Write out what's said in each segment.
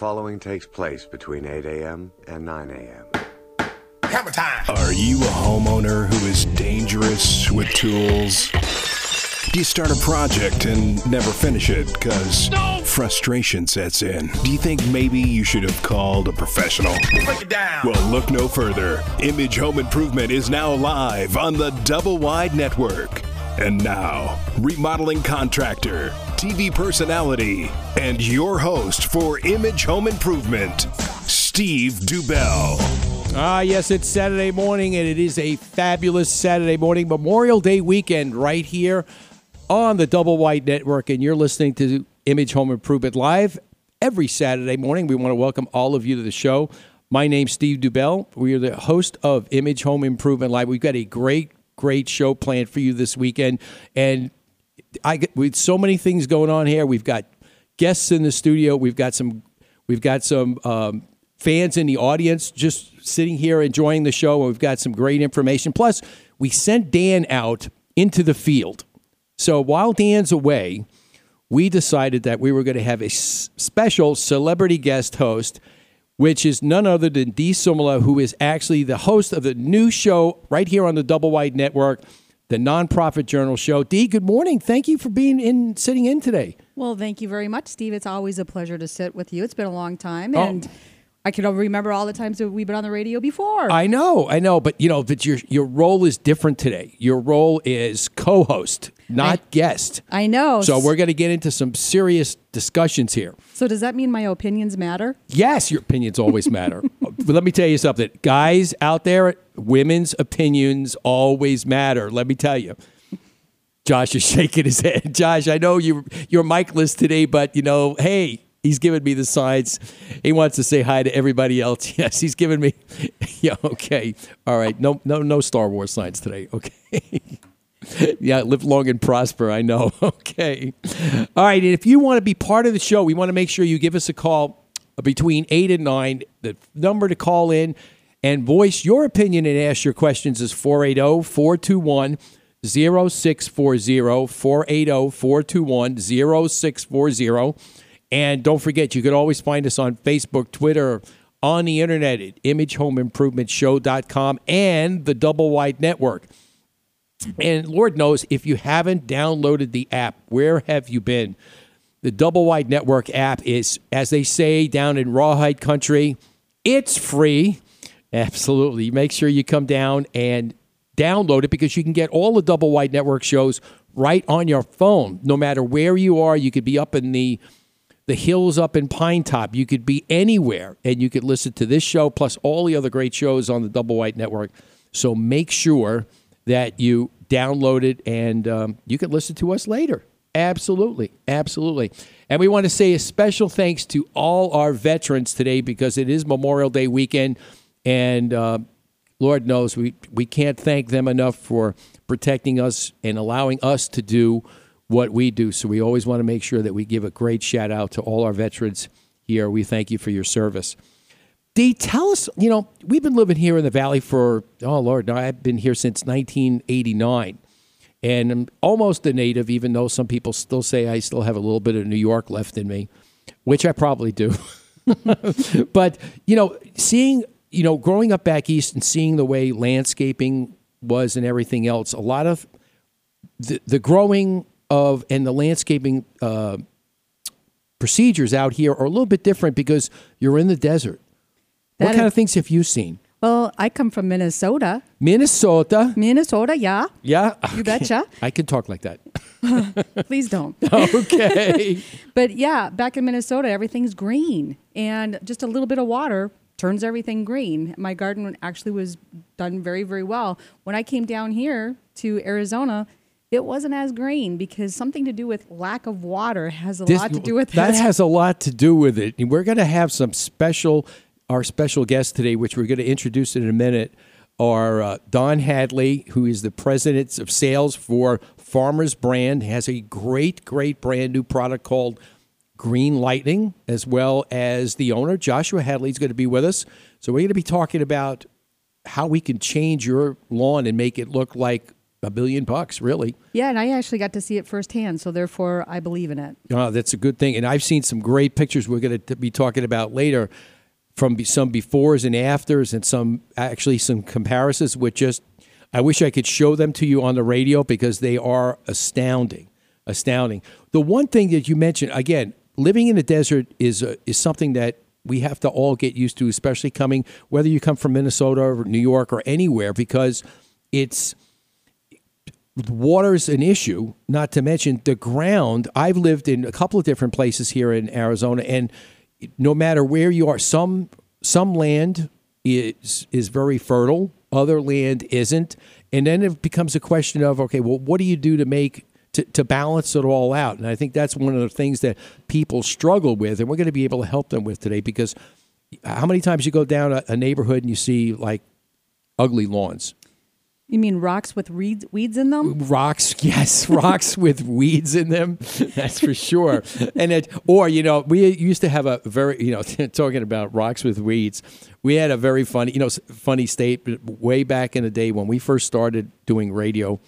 following takes place between 8 a.m. and 9 a.m. Hammer time. Are you a homeowner who is dangerous with tools? Do you start a project and never finish it because frustration sets in? Do you think maybe you should have called a professional? Break it down. Well, look no further. Image Home Improvement is now live on the Double Wide Network. And now, remodeling contractor, TV personality, and your host for Image Home Improvement, Steve Dubell. Ah, yes, it's Saturday morning, and it is a fabulous Saturday morning, Memorial Day weekend, right here on the Double Wide Network. And you're listening to Image Home Improvement Live every Saturday morning. We want to welcome all of you to the show. My name's Steve Dubell. We are the host of Image Home Improvement Live. We've got a great, great show planned for you this weekend, and I get with so many things going on here. We've got guests in the studio. We've got some. We've got some um, fans in the audience just sitting here enjoying the show. We've got some great information. Plus, we sent Dan out into the field. So while Dan's away, we decided that we were going to have a s- special celebrity guest host, which is none other than Dee Sumala, who is actually the host of the new show right here on the Double Wide Network, the nonprofit journal show. Dee, good morning. Thank you for being in, sitting in today. Well, thank you very much, Steve. It's always a pleasure to sit with you. It's been a long time, Oh. and I can remember all the times that we've been on the radio before. I know, I know, but you know, but your your role is different today. Your role is co-host, not guest. I know. So we're going to get into some serious discussions here. So does that mean my opinions matter? Yes, your opinions always matter. but let me tell you something, guys out there, women's opinions always matter. Let me tell you. Josh is shaking his head. Josh, I know you you're micless today, but you know, hey, he's giving me the signs. He wants to say hi to everybody else. Yes, he's giving me. Yeah, okay, all right. No, no, no Star Wars signs today. Okay. yeah, live long and prosper. I know. Okay. All right. And if you want to be part of the show, we want to make sure you give us a call between eight and nine. The number to call in and voice your opinion and ask your questions is 480 421 0640 480 421 0640. And don't forget, you can always find us on Facebook, Twitter, on the internet at imagehomeimprovement.show.com and the Double Wide Network. And Lord knows if you haven't downloaded the app, where have you been? The Double Wide Network app is, as they say down in Rawhide Country, it's free. Absolutely. Make sure you come down and download it because you can get all the Double Wide Network shows right on your phone. No matter where you are, you could be up in the the hills up in Pinetop. You could be anywhere and you could listen to this show plus all the other great shows on the Double Wide Network. So make sure that you download it and um, you can listen to us later. Absolutely. Absolutely. And we want to say a special thanks to all our veterans today because it is Memorial Day weekend. And uh, Lord knows we, we can't thank them enough for protecting us and allowing us to do what we do. So we always want to make sure that we give a great shout out to all our veterans here. We thank you for your service. Dee, tell us, you know, we've been living here in the Valley for, oh Lord, no, I've been here since 1989. And I'm almost a native, even though some people still say I still have a little bit of New York left in me, which I probably do. but, you know, seeing, you know, growing up back east and seeing the way landscaping was and everything else, a lot of the, the growing of and the landscaping uh, procedures out here are a little bit different because you're in the desert. what kind is- of things have you seen? Well, I come from Minnesota. Minnesota. Minnesota, yeah. Yeah. You betcha. I can talk like that. Please don't. Okay. But yeah, back in Minnesota, everything's green, and just a little bit of water turns everything green. My garden actually was done very, very well. When I came down here to Arizona, it wasn't as green because something to do with lack of water has a This- lot to do with that this. has a lot to do with it. We're going to have some special, our special guest today, which we're going to introduce in a minute, are uh, Don Hadley, who is the president of sales for Farmers Brand, has a great, great brand new product called Green Lightning, as well as the owner, Joshua Hadley, is going to be with us. So we're going to be talking about how we can change your lawn and make it look like a billion bucks, really. Yeah, and I actually got to see it firsthand, so therefore I believe in it. Oh, that's a good thing. And I've seen some great pictures we're going to be talking about later from some befores and afters and some actually some comparisons with just I wish I could show them to you on the radio because they are astounding. Astounding. The one thing that you mentioned again, living in the desert is a, is something that we have to all get used to, especially coming whether you come from Minnesota or New York or anywhere because it's water's an issue, not to mention the ground. I've lived in a couple of different places here in Arizona, and no matter where you are, some some land is is very fertile, other land isn't, and then it becomes a question of okay, well, what do you do to make to, to balance it all out? And I think that's one of the things that people struggle with, and we're going to be able to help them with today because how many times you go down a, a neighborhood and you see like ugly lawns You mean rocks with reeds, weeds in them? rocks yes rocks with weeds in them that's for sure and it or you know we used to have a very you know talking about rocks with weeds we had a very funny you know funny state way back in the day when we first started doing radio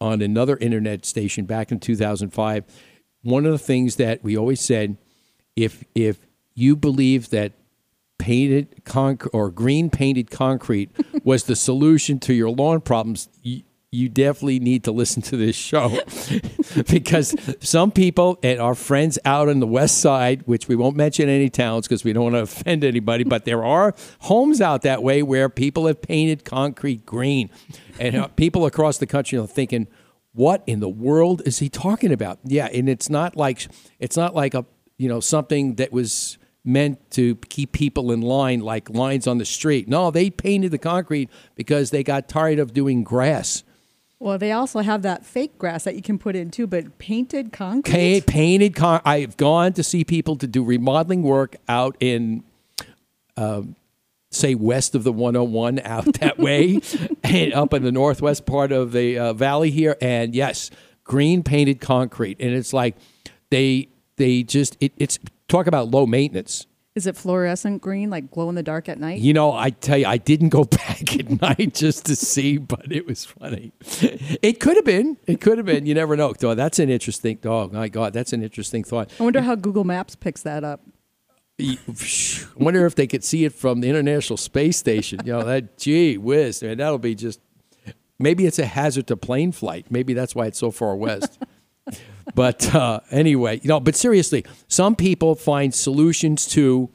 on another internet station back in 2005 one of the things that we always said if if you believe that painted concrete or green painted concrete was the solution to your lawn problems, you, you definitely need to listen to this show because some people and our friends out on the west side, which we won't mention any towns because we don't want to offend anybody, but there are homes out that way where people have painted concrete green, and uh, people across the country are thinking, "What in the world is he talking about?" Yeah, and it's not like it's not like a you know something that was meant to keep people in line like lines on the street. No, they painted the concrete because they got tired of doing grass. Well, they also have that fake grass that you can put in too, but painted concrete. Pa- painted con- I've gone to see people to do remodeling work out in um, say west of the 101 out that way and up in the northwest part of the uh, valley here and yes green painted concrete and it's like they they just it, it's talk about low maintenance Is it fluorescent green, like glow in the dark at night? you know i tell you i didn't go back at night just to see but it was funny it could have been it could have been you never know oh, that's an interesting oh my god that's an interesting thought I wonder how Google Maps picks that up. I wonder if they could see it from the International Space Station. You know, that gee whiz, man, that'll be just. Maybe it's a hazard to plane flight. Maybe that's why it's so far west. But uh, anyway, you know, but seriously, some people find solutions to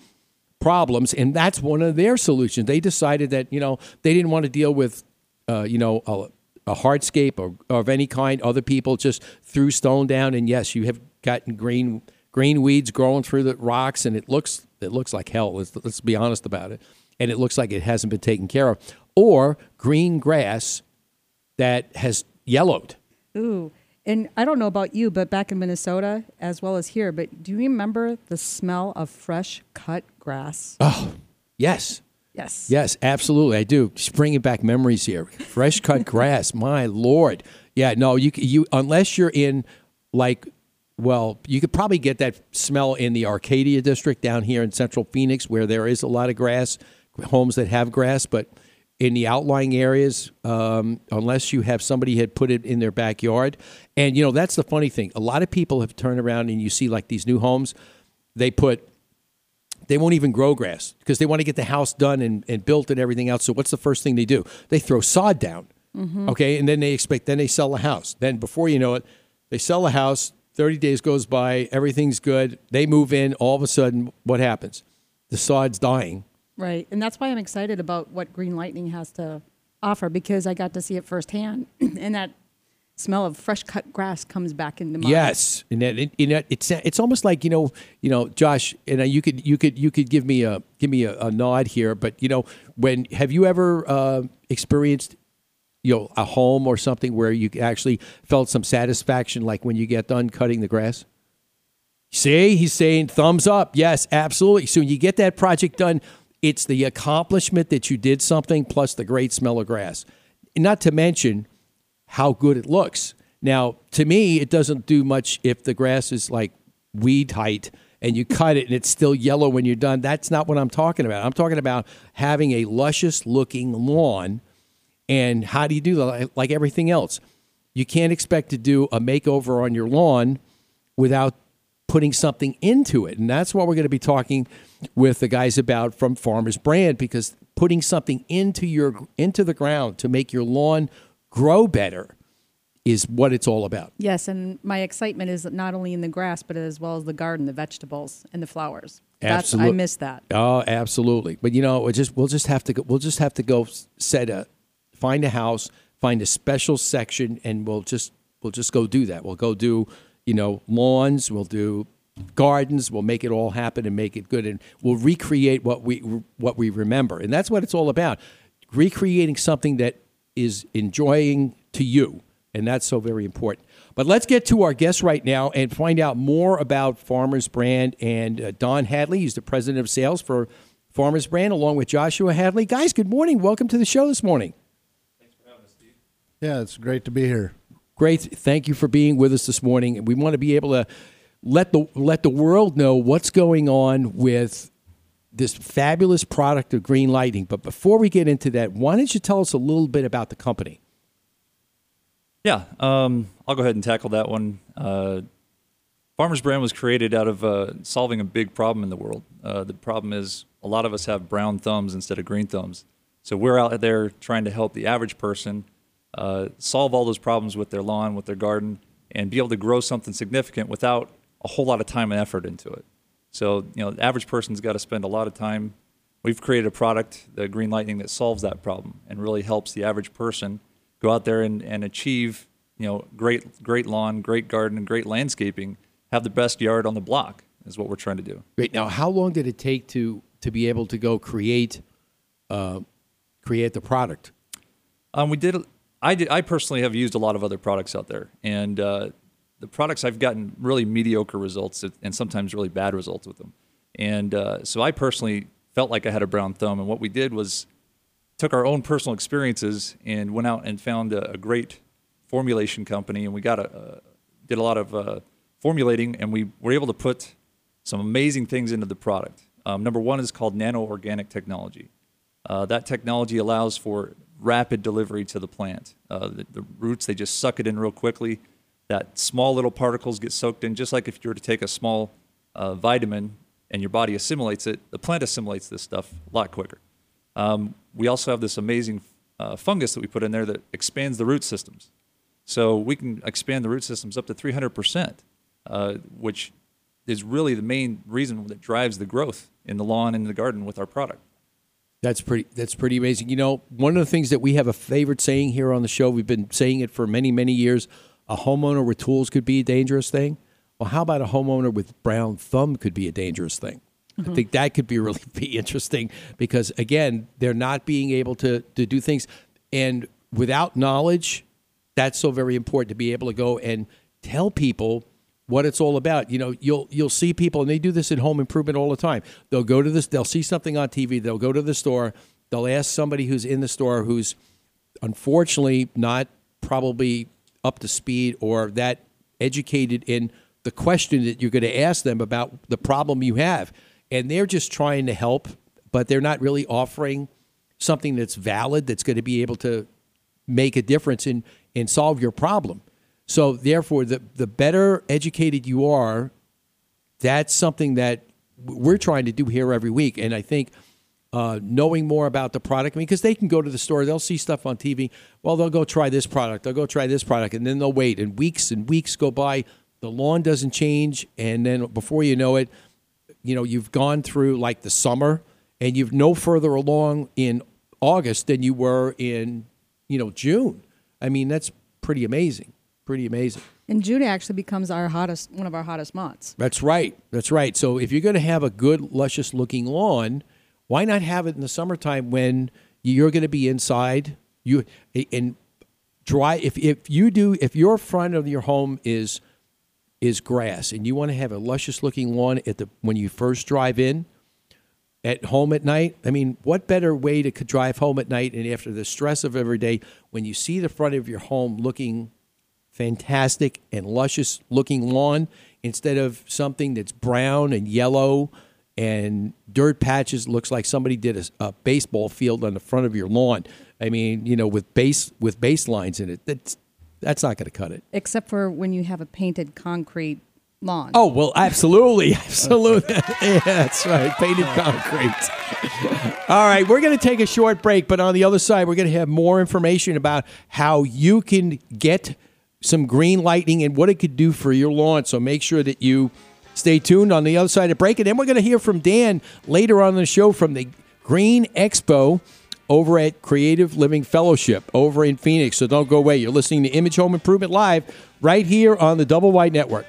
problems, and that's one of their solutions. They decided that you know they didn't want to deal with, uh, you know, a, a hardscape or, or of any kind. Other people just threw stone down, and yes, you have gotten green green weeds growing through the rocks, and it looks it looks like hell. Let's, let's be honest about it, and it looks like it hasn't been taken care of, or green grass that has yellowed. Ooh. And I don't know about you, but back in Minnesota, as well as here, but do you remember the smell of fresh cut grass? Oh, yes, yes. Yes, absolutely. I do. Just bringing back memories here. Fresh cut grass. My lord. Yeah. No, you you unless you're in like, well, you could probably get that smell in the Arcadia district down here in Central Phoenix, where there is a lot of grass, homes that have grass, but. In the outlying areas, um, unless you have somebody had put it in their backyard, and you know that's the funny thing. A lot of people have turned around and you see like these new homes, they put they won't even grow grass because they want to get the house done and, and built and everything else. So what's the first thing they do? They throw sod down. Okay, and then they expect then they sell the house. Then before you know it, they sell the house. Thirty days goes by, everything's good. They move in. All of a sudden, what happens? The sod's dying. Right. And that's why I'm excited about what Green Lightning has to offer because I got to see it firsthand. and that smell of fresh cut grass comes back into my. Yes, and that, it's it's almost like you know, you know, Josh, and you could you could you could give me a give me a, a nod here, but you know, when have you ever uh, experienced you know a home or something where you actually felt some satisfaction, like when you get done cutting the grass? See, he's saying thumbs up. Yes, absolutely. So when you get that project done, it's the accomplishment that you did something plus the great smell of grass. Not to mention how good it looks. Now, to me, it doesn't do much if the grass is like weed height and you cut it and it's still yellow when you're done. That's not what I'm talking about. I'm talking about having a luscious looking lawn. And how do you do that? Like everything else, you can't expect to do a makeover on your lawn without putting something into it. And that's what we're going to be talking with the guys about from Farmers Brand because putting something into your into the ground to make your lawn grow better is what it's all about. Yes, and my excitement is not only in the grass, but as well as the garden, the vegetables, and the flowers. That's, I miss that. Oh, absolutely. But you know, we just we'll just have to go, we'll just have to go set a find a house, find a special section, and we'll just we'll just go do that. We'll go do you know lawns. We'll do gardens. We'll make it all happen and make it good, and we'll recreate what we what we remember, and that's what it's all about. Recreating something that is enjoying to you, and that's so very important. But let's get to our guest right now and find out more about Farmers Brand and uh, Don Hadley. He's the president of sales for Farmers Brand, along with Joshua Hadley. Guys, good morning. Welcome to the show this morning. Thanks for having us, Steve. Yeah, it's great to be here. Great. Thank you for being with us this morning. We want to be able to let the let the world know what's going on with this fabulous product of green lightning. But before we get into that, why don't you tell us a little bit about the company? Yeah, um, I'll go ahead and tackle that one. Uh, Farmers Brand was created out of uh, solving a big problem in the world. Uh, the problem is a lot of us have brown thumbs instead of green thumbs. So we're out there trying to help the average person uh, solve all those problems with their lawn, with their garden, and be able to grow something significant without a whole lot of time and effort into it. So, you know, the average person's got to spend a lot of time. We've created a product, the Green Lightning, that solves that problem and really helps the average person go out there and, and achieve, you know, great great lawn, great garden, and great landscaping. Have the best yard on the block is what we're trying to do. Great. Now, how long did it take to to be able to go create uh, create the product? Um, we did. I did. I personally have used a lot of other products out there, and uh, the products I've gotten really mediocre results and sometimes really bad results with them. And uh, so I personally felt like I had a brown thumb. And what we did was took our own personal experiences and went out and found a, a great formulation company, and we got a, uh, did a lot of uh, formulating, and we were able to put some amazing things into the product. Um, number one is called nano organic technology. Uh, that technology allows for rapid delivery to the plant. Uh, the, the roots, they just suck it in real quickly. That small little particles get soaked in, just like if you were to take a small uh, vitamin and your body assimilates it, the plant assimilates this stuff a lot quicker. Um, we also have this amazing uh, fungus that we put in there that expands the root systems. So we can expand the root systems up to 300%, uh, which is really the main reason that drives the growth in the lawn and the garden with our product. That's pretty. That's pretty amazing. You know, one of the things that we have a favorite saying here on the show. We've been saying it for many, many years. A homeowner with tools could be a dangerous thing. Well, how about a homeowner with brown thumb could be a dangerous thing? I mm-hmm. think that could be really be interesting because again, they're not being able to to do things, and without knowledge, that's so very important to be able to go and tell people what it's all about. You know, you'll you'll see people, and they do this in home improvement all the time. They'll go to this, they'll see something on TV, they'll go to the store, they'll ask somebody who's in the store who's unfortunately not probably up to speed or that educated in the question that you're going to ask them about the problem you have, and they're just trying to help, but they're not really offering something that's valid that's going to be able to make a difference in and solve your problem. So therefore, the the better educated you are, that's something that we're trying to do here every week. And I think uh, knowing more about the product, I mean, because they can go to the store, they'll see stuff on TV. Well, they'll go try this product, they'll go try this product, and then they'll wait, and weeks and weeks go by. The lawn doesn't change, and then before you know it, you know you've gone through like the summer, and you've no further along in August than you were in you know June. I mean, that's pretty amazing. Pretty amazing. And June actually becomes our hottest, one of our hottest months. That's right. That's right. So if you're going to have a good, luscious looking lawn, why not have it in the summertime when you're going to be inside? You and dry. If if you do, if your front of your home is is grass and you want to have a luscious looking lawn at the when you first drive in at home at night i mean what better way to drive home at night and after the stress of every day when you see the front of your home looking fantastic and luscious looking lawn instead of something that's brown and yellow and dirt patches looks like somebody did a, a baseball field on the front of your lawn i mean you know with base with base lines in it that's That's not going to cut it. Except for when you have a painted concrete lawn. Oh well, absolutely, absolutely. yeah, that's right. Painted concrete. All right, we're going to take a short break, but on the other side, we're going to have more information about how you can get some green lightning and what it could do for your lawn. So make sure that you stay tuned on the other side of break, and then we're going to hear from Dan later on the show from the Green Expo over at Creative Living Fellowship over in Phoenix. So don't go away. You're listening to Image Home Improvement Live right here on the Double Wide Network.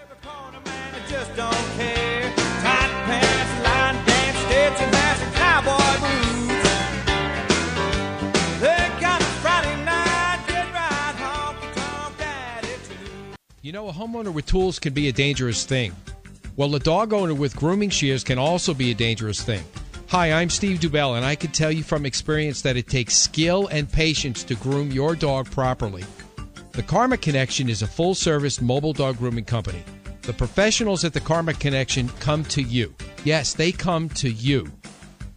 You know, a homeowner with tools can be a dangerous thing. Well, a dog owner with grooming shears can also be a dangerous thing. Hi, I'm Steve Dubell, and I can tell you from experience that it takes skill and patience to groom your dog properly. The Carma Connection is a full service mobile dog grooming company. The professionals at the Carma Connection come to you. Yes, they come to you.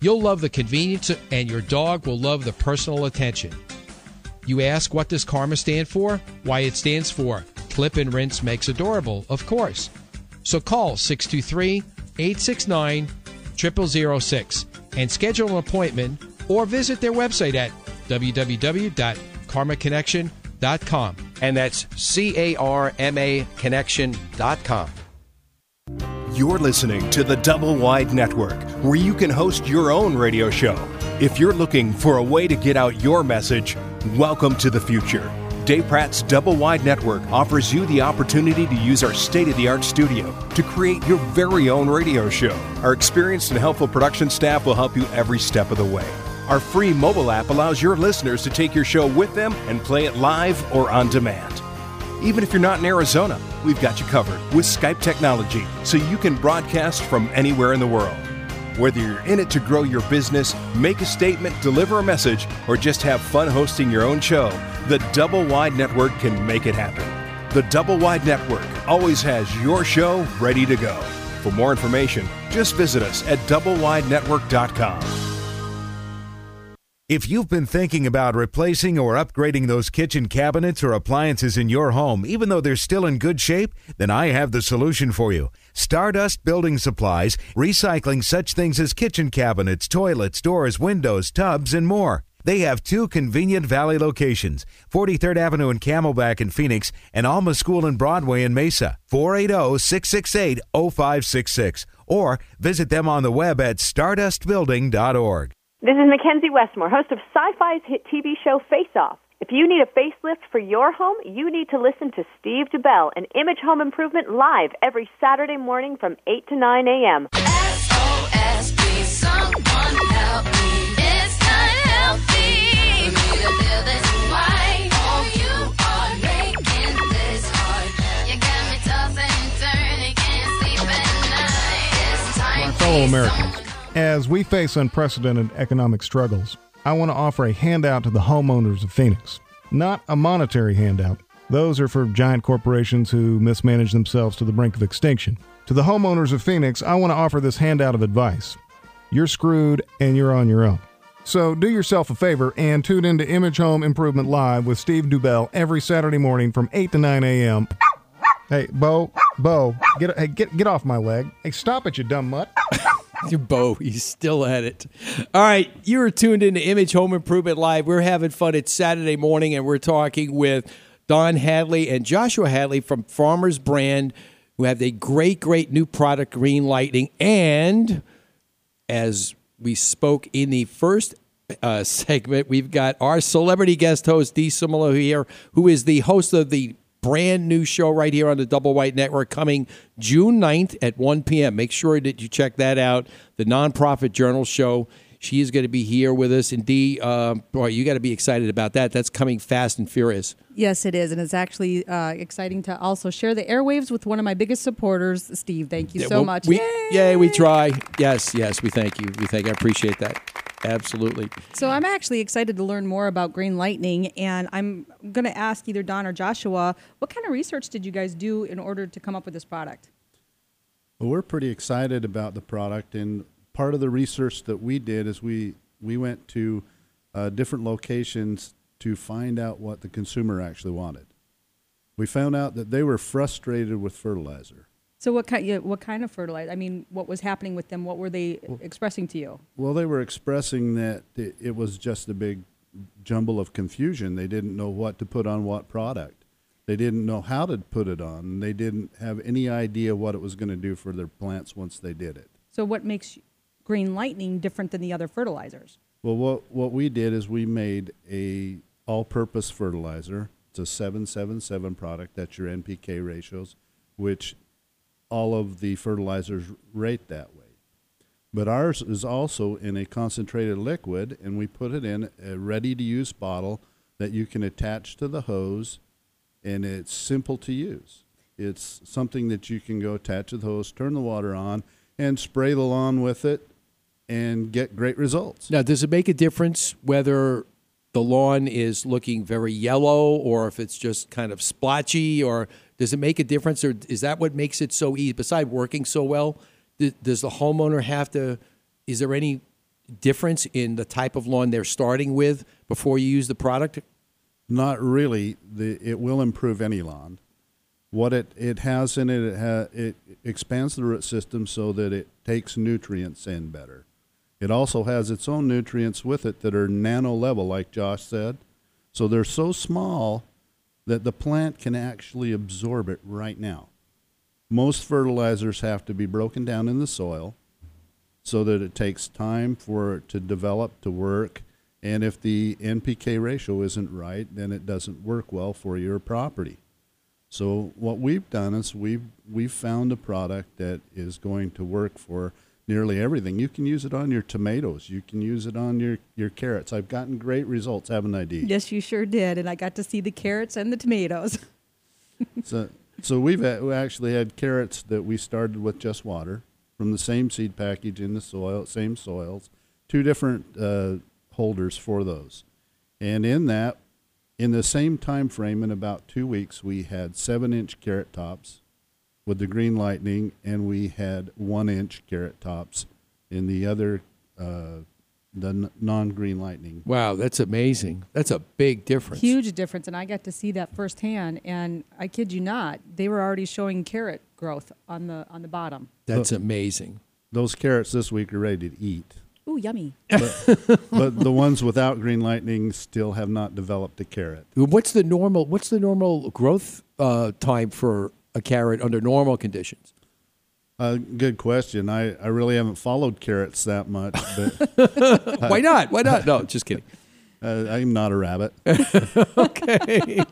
You'll love the convenience, and your dog will love the personal attention. You ask, what does karma stand for? Why, it stands for Clip and Rinse Makes Adorable, of course. So call 623 869 0006 and schedule an appointment or visit their website at www.carmaconnection.com. And that's C A R M A connection.com. You're listening to the Double Wide Network, where you can host your own radio show. If you're looking for a way to get out your message, welcome to the future. Dave Pratt's Double Wide Network offers you the opportunity to use our state of the art studio to create your very own radio show. Our experienced and helpful production staff will help you every step of the way. Our free mobile app allows your listeners to take your show with them and play it live or on demand. Even if you're not in Arizona, we've got you covered with Skype technology so you can broadcast from anywhere in the world. Whether you're in it to grow your business, make a statement, deliver a message, or just have fun hosting your own show, the Double Wide Network can make it happen. The Double Wide Network always has your show ready to go. For more information, just visit us at doublewidenetwork.com. If you've been thinking about replacing or upgrading those kitchen cabinets or appliances in your home, even though they're still in good shape, then I have the solution for you. Stardust Building Supplies, recycling such things as kitchen cabinets, toilets, doors, windows, tubs, and more. They have two convenient Valley locations 43rd Avenue in Camelback in Phoenix and Alma School and Broadway in Mesa. 480 668 0566. Or visit them on the web at stardustbuilding.org. This is McKenzie Westmore, host of Sci-Fi's hit TV show Face Off. If you need a facelift for your home, you need to listen to Steve DeBell and Image Home Improvement live every Saturday morning from 8 to 9 a.m. SOS, please someone help me. Fellow Americans, as we face unprecedented economic struggles, I want to offer a handout to the homeowners of Phoenix. Not a monetary handout. Those are for giant corporations who mismanage themselves to the brink of extinction. To the homeowners of Phoenix, I want to offer this handout of advice. You're screwed and you're on your own. So do yourself a favor and tune into Image Home Improvement Live with Steve Dubell every Saturday morning from 8 to 9 a.m. Hey, Bo, Bo, get hey, get get off my leg. Hey, stop it, you dumb mutt. Your Bo, he's still at it. All right, you are tuned into Image Home Improvement Live. We're having fun. It's Saturday morning, and we're talking with Don Hadley and Joshua Hadley from Farmers Brand, who have a great, great new product, Green Lightning. And as we spoke in the first uh, segment, we've got our celebrity guest host, Dee Simolo here, who is the host of the brand new show right here on the Double Wide Network coming June 9th at 1 p.m. Make sure that you check that out. The Nonprofit Journal Show. She is going to be here with us. And Dee, um, boy, you got to be excited about that. That's coming fast and furious. Yes, it is, and it's actually uh, exciting to also share the airwaves with one of my biggest supporters, Steve. Thank you Yeah, so well, much. We, Yay! yay, we try. Yes, yes, we thank you. We thank. I appreciate that. Absolutely. So I'm actually excited to learn more about Green Lightning, and I'm going to ask either Don or Joshua, what kind of research did you guys do in order to come up with this product? Well, we're pretty excited about the product, and part of the research that we did is we we went to uh, different locations to find out what the consumer actually wanted. We found out that they were frustrated with fertilizer. So what kind? yeah, What kind of fertilizer? I mean, what was happening with them? What were they expressing to you? Well, they were expressing that it it was just a big jumble of confusion. They didn't know what to put on what product. They didn't know how to put it on. They didn't have any idea what it was going to do for their plants once they did it. So what makes Green Lightning different than the other fertilizers? Well, what what we did is we made a all-purpose fertilizer. It's a 777 product. That's your NPK ratios, which all of the fertilizers rate that way. But ours is also in a concentrated liquid, and we put it in a ready-to-use bottle that you can attach to the hose, and it's simple to use. It's something that you can go attach to the hose, turn the water on, and spray the lawn with it, and get great results. Now, does it make a difference whether the lawn is looking very yellow or if it's just kind of splotchy? Or does it make a difference? Or is that what makes it so easy? Besides working so well, does the homeowner have to? Is there any difference in the type of lawn they're starting with before you use the product? Not really. The, it will improve any lawn. What it, it has in it, it, ha, it expands the root system so that it takes nutrients in better. It also has its own nutrients with it that are nano level, like Josh said. So they're so small that the plant can actually absorb it right now. Most fertilizers have to be broken down in the soil so that it takes time for it to develop, to work. And if the NPK ratio isn't right, then it doesn't work well for your property. So what we've done is we've we've found a product that is going to work for nearly everything. You can use it on your tomatoes. You can use it on your, your carrots. I've gotten great results, haven't I, Dee? Yes, you sure did, and I got to see the carrots and the tomatoes. so, so we've had, we actually had carrots that we started with just water from the same seed package in the soil, same soils, two different uh, holders for those. And in that, in the same time frame, in about two weeks, we had seven inch carrot tops with the green lightning, and we had one inch carrot tops in the other, uh, the non green lightning. Wow, that's amazing. That's a big difference. Huge difference, and I got to see that firsthand. And I kid you not, they were already showing carrot growth on the on the bottom. That's amazing. Those carrots this week are ready to eat. Ooh, yummy! But, but the ones without green lightning still have not developed a carrot. What's the normal? What's the normal growth uh, time for a carrot under normal conditions? Uh, good question. I, I really haven't followed carrots that much. But Why not? Why not? No, just kidding. Uh, I'm not a rabbit. okay.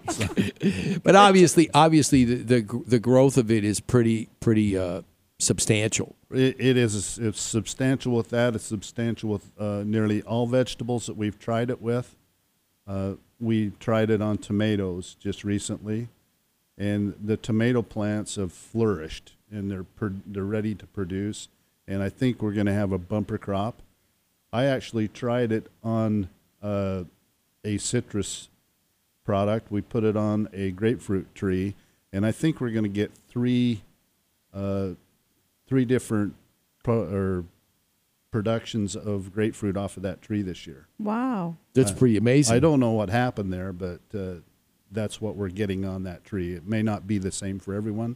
but obviously, obviously, the, the the growth of it is pretty pretty uh, substantial. It, it is. It's substantial with that. It's substantial with uh, nearly all vegetables that we've tried it with. Uh, we tried it on tomatoes just recently, and the tomato plants have flourished and they're pro- they're ready to produce. And I think we're going to have a bumper crop. I actually tried it on uh, a citrus product. We put it on a grapefruit tree, and I think we're going to get three uh, three different pro- or productions of grapefruit off of that tree this year. Wow. That's pretty amazing. I don't know what happened there, but uh, that's what we're getting on that tree. It may not be the same for everyone.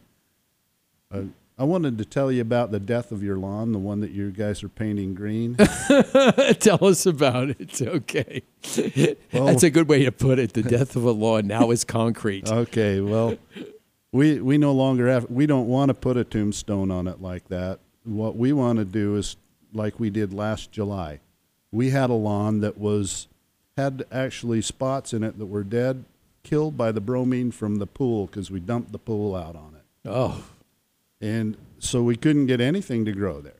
Uh, I wanted to tell you about the death of your lawn, the one that you guys are painting green. Tell us about it. It's okay. That's a good way to put it. The death of a lawn now is concrete. Okay, well, we we no longer have. We don't want to put a tombstone on it like that. What we want to do is like we did last July. We had a lawn that was had actually spots in it that were dead, killed by the bromine from the pool because we dumped the pool out on it. Oh, and so we couldn't get anything to grow there.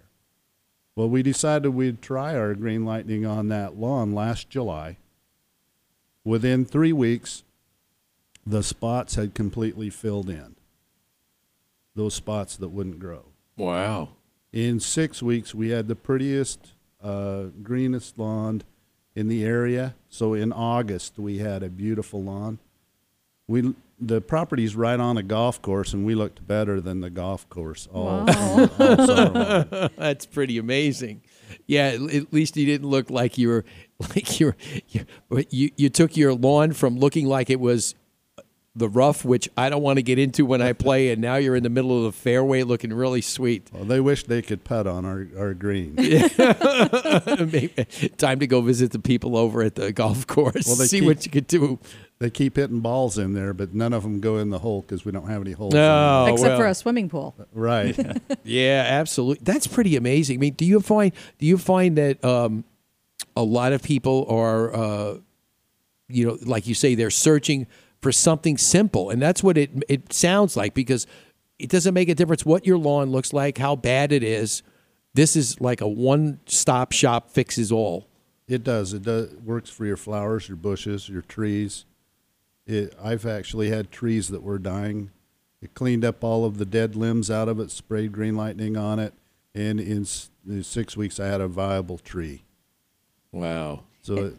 Well, we decided we'd try our green lightning on that lawn last July. Within three weeks, the spots had completely filled in. Those spots that wouldn't grow. Wow. In six weeks, we had the prettiest, uh, greenest lawn in the area. So in August, we had a beautiful lawn. We the property's right on a golf course, and we looked better than the golf course all, all, all. That's pretty amazing. Yeah, at at least you didn't look like you were like you were you, you you took your lawn from looking like it was the rough, which I don't want to get into when I play, and now you're in the middle of the fairway looking really sweet. Well, they wish they could putt on our, our green. Maybe- Time to go visit the people over at the golf course. Well, they see keep- what you could do. They keep hitting balls in there, but none of them go in the hole because we don't have any holes. No, in Except for a swimming pool. it. Right. Yeah, absolutely. That's pretty amazing. I mean, do you find do you find that um, a lot of people are, uh, you know, like you say, they're searching for something simple, and that's what it it sounds like because it doesn't make a difference what your lawn looks like, how bad it is. This is like a one stop shop fixes all. It does. It does works for your flowers, your bushes, your trees. It, I've actually had trees that were dying. It cleaned up all of the dead limbs out of it, sprayed green lightning on it, and in, in six weeks I had a viable tree. Wow. So it,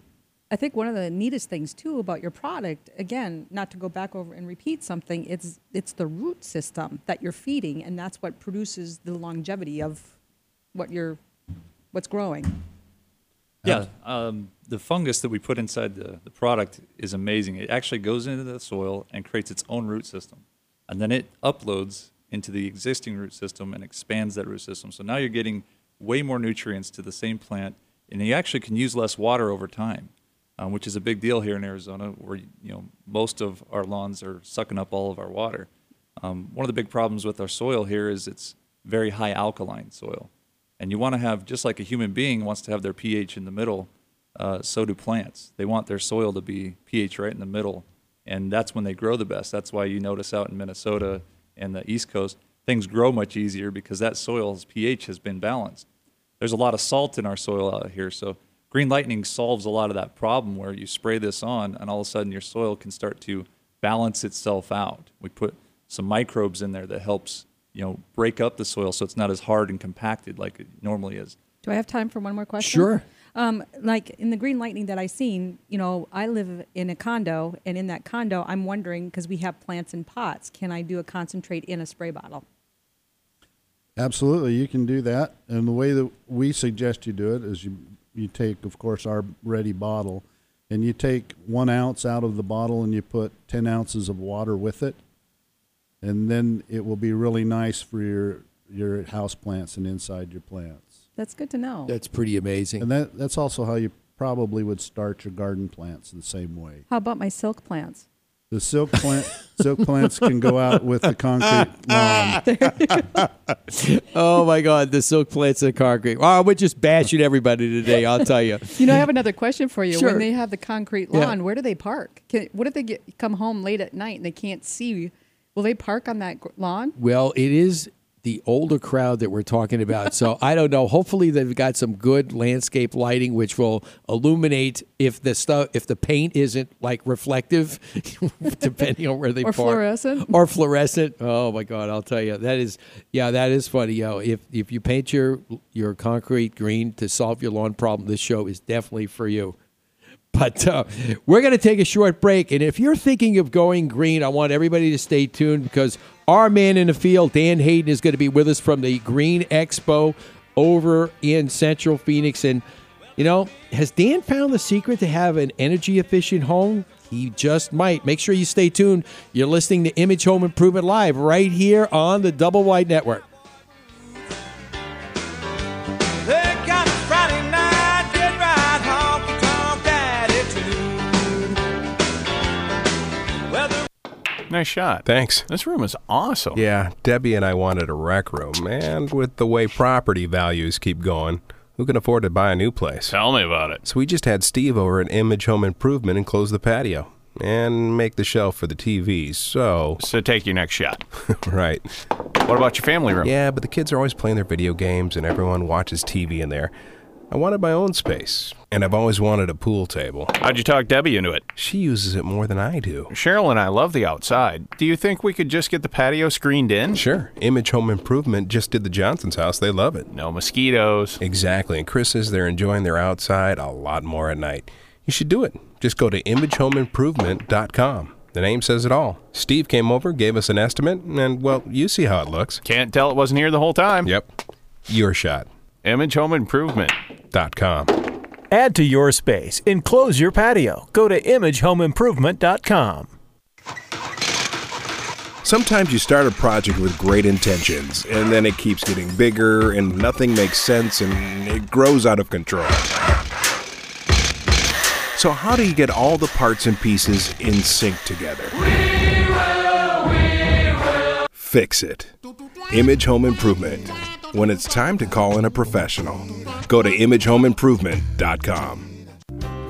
I think one of the neatest things too about your product, again, not to go back over and repeat something, it's it's the root system that you're feeding, and that's what produces the longevity of what you're what's growing. Yeah, um, the fungus that we put inside the, the product is amazing. It actually goes into the soil and creates its own root system. And then it uploads into the existing root system and expands that root system. So now you're getting way more nutrients to the same plant, and you actually can use less water over time, um, which is a big deal here in Arizona, where you know most of our lawns are sucking up all of our water. Um, one of the big problems with our soil here is it's very high alkaline soil. And you want to have, just like a human being wants to have their pH in the middle, uh, so do plants. They want their soil to be pH right in the middle. And that's when they grow the best. That's why you notice out in Minnesota and the East Coast, things grow much easier because that soil's pH has been balanced. There's a lot of salt in our soil out here. So green lightning solves a lot of that problem where you spray this on and all of a sudden your soil can start to balance itself out. We put some microbes in there that helps, you know, break up the soil so it's not as hard and compacted like it normally is. Do I have time for one more question? Sure. Um, like in the green lightning that I seen, you know, I live in a condo, and in that condo, I'm wondering because we have plants in pots, can I do a concentrate in a spray bottle? Absolutely, you can do that. And the way that we suggest you do it is you you take, of course, our ready bottle, and you take one ounce out of the bottle and you put ten ounces of water with it, and then it will be really nice for your your house plants and inside your plants. That's good to know. That's pretty amazing. And that that's also how you probably would start your garden plants the same way. How about my silk plants? The silk plant silk plants can go out with the concrete lawn. oh my God, the silk plants and concrete. Wow, we're just bashing everybody today. I'll tell you. You know, I have another question for you. Sure. When they have the concrete Yeah. lawn, where do they park? Can, what if they get come home late at night and they can't see? Will they park on that lawn? Well, it is the older crowd that we're talking about. So I don't know. Hopefully they've got some good landscape lighting which will illuminate if the stuff if the paint isn't like reflective, depending on where they Or park. fluorescent. Or fluorescent. Oh my God, I'll tell you. That is yeah, that is funny. Yo, if if you paint your your concrete green to solve your lawn problem, this show is definitely for you. But uh, we're going to take a short break. And if you're thinking of going green, I want everybody to stay tuned because our man in the field, Dan Hayden, is going to be with us from the Green Expo over in Central Phoenix. And, you know, has Dan found the secret to have an energy efficient home? He just might. Make sure you stay tuned. You're listening to Image Home Improvement Live right here on the Double Wide Network. Nice shot. Thanks. This room is awesome. Yeah, Debbie and I wanted a rec room, and with the way property values keep going, who can afford to buy a new place? Tell me about it. So we just had Steve over at Image Home Improvement and close the patio and make the shelf for the TVs. So, So take your next shot. right. What about your family room? Yeah, but the kids are always playing their video games and everyone watches TV in there. I wanted my own space, and I've always wanted a pool table. How'd you talk Debbie into it? She uses it more than I do. Cheryl and I love the outside. Do you think we could just get the patio screened in? Sure. Image Home Improvement just did the Johnson's house. They love it. No mosquitoes. Exactly. And Chris says they're enjoying their outside a lot more at night. You should do it. Just go to imagehomeimprovement.com. The name says it all. Steve came over, gave us an estimate, and well, you see how it looks. Can't tell it wasn't here the whole time. Yep. Your shot. Image Home Improvement. Dot com. Add to your space. Enclose your patio. Go to imagehomeimprovement.com. Sometimes you start a project with great intentions, and then it keeps getting bigger, and nothing makes sense, and it grows out of control. So, how do you get all the parts and pieces in sync together? Fix it. Image Home Improvement. When it's time to call in a professional, go to imagehomeimprovement.com.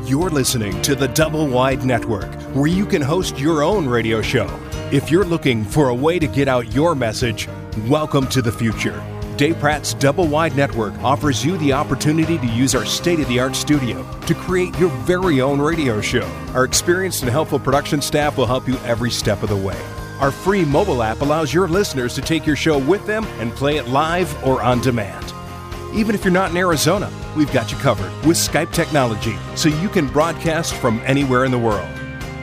You're listening to the Double Wide Network, where you can host your own radio show. If you're looking for a way to get out your message, welcome to the future. Dave Pratt's Double Wide Network offers you the opportunity to use our state of the art studio to create your very own radio show. Our experienced and helpful production staff will help you every step of the way. Our free mobile app allows your listeners to take your show with them and play it live or on demand. Even if you're not in Arizona, we've got you covered with Skype technology so you can broadcast from anywhere in the world.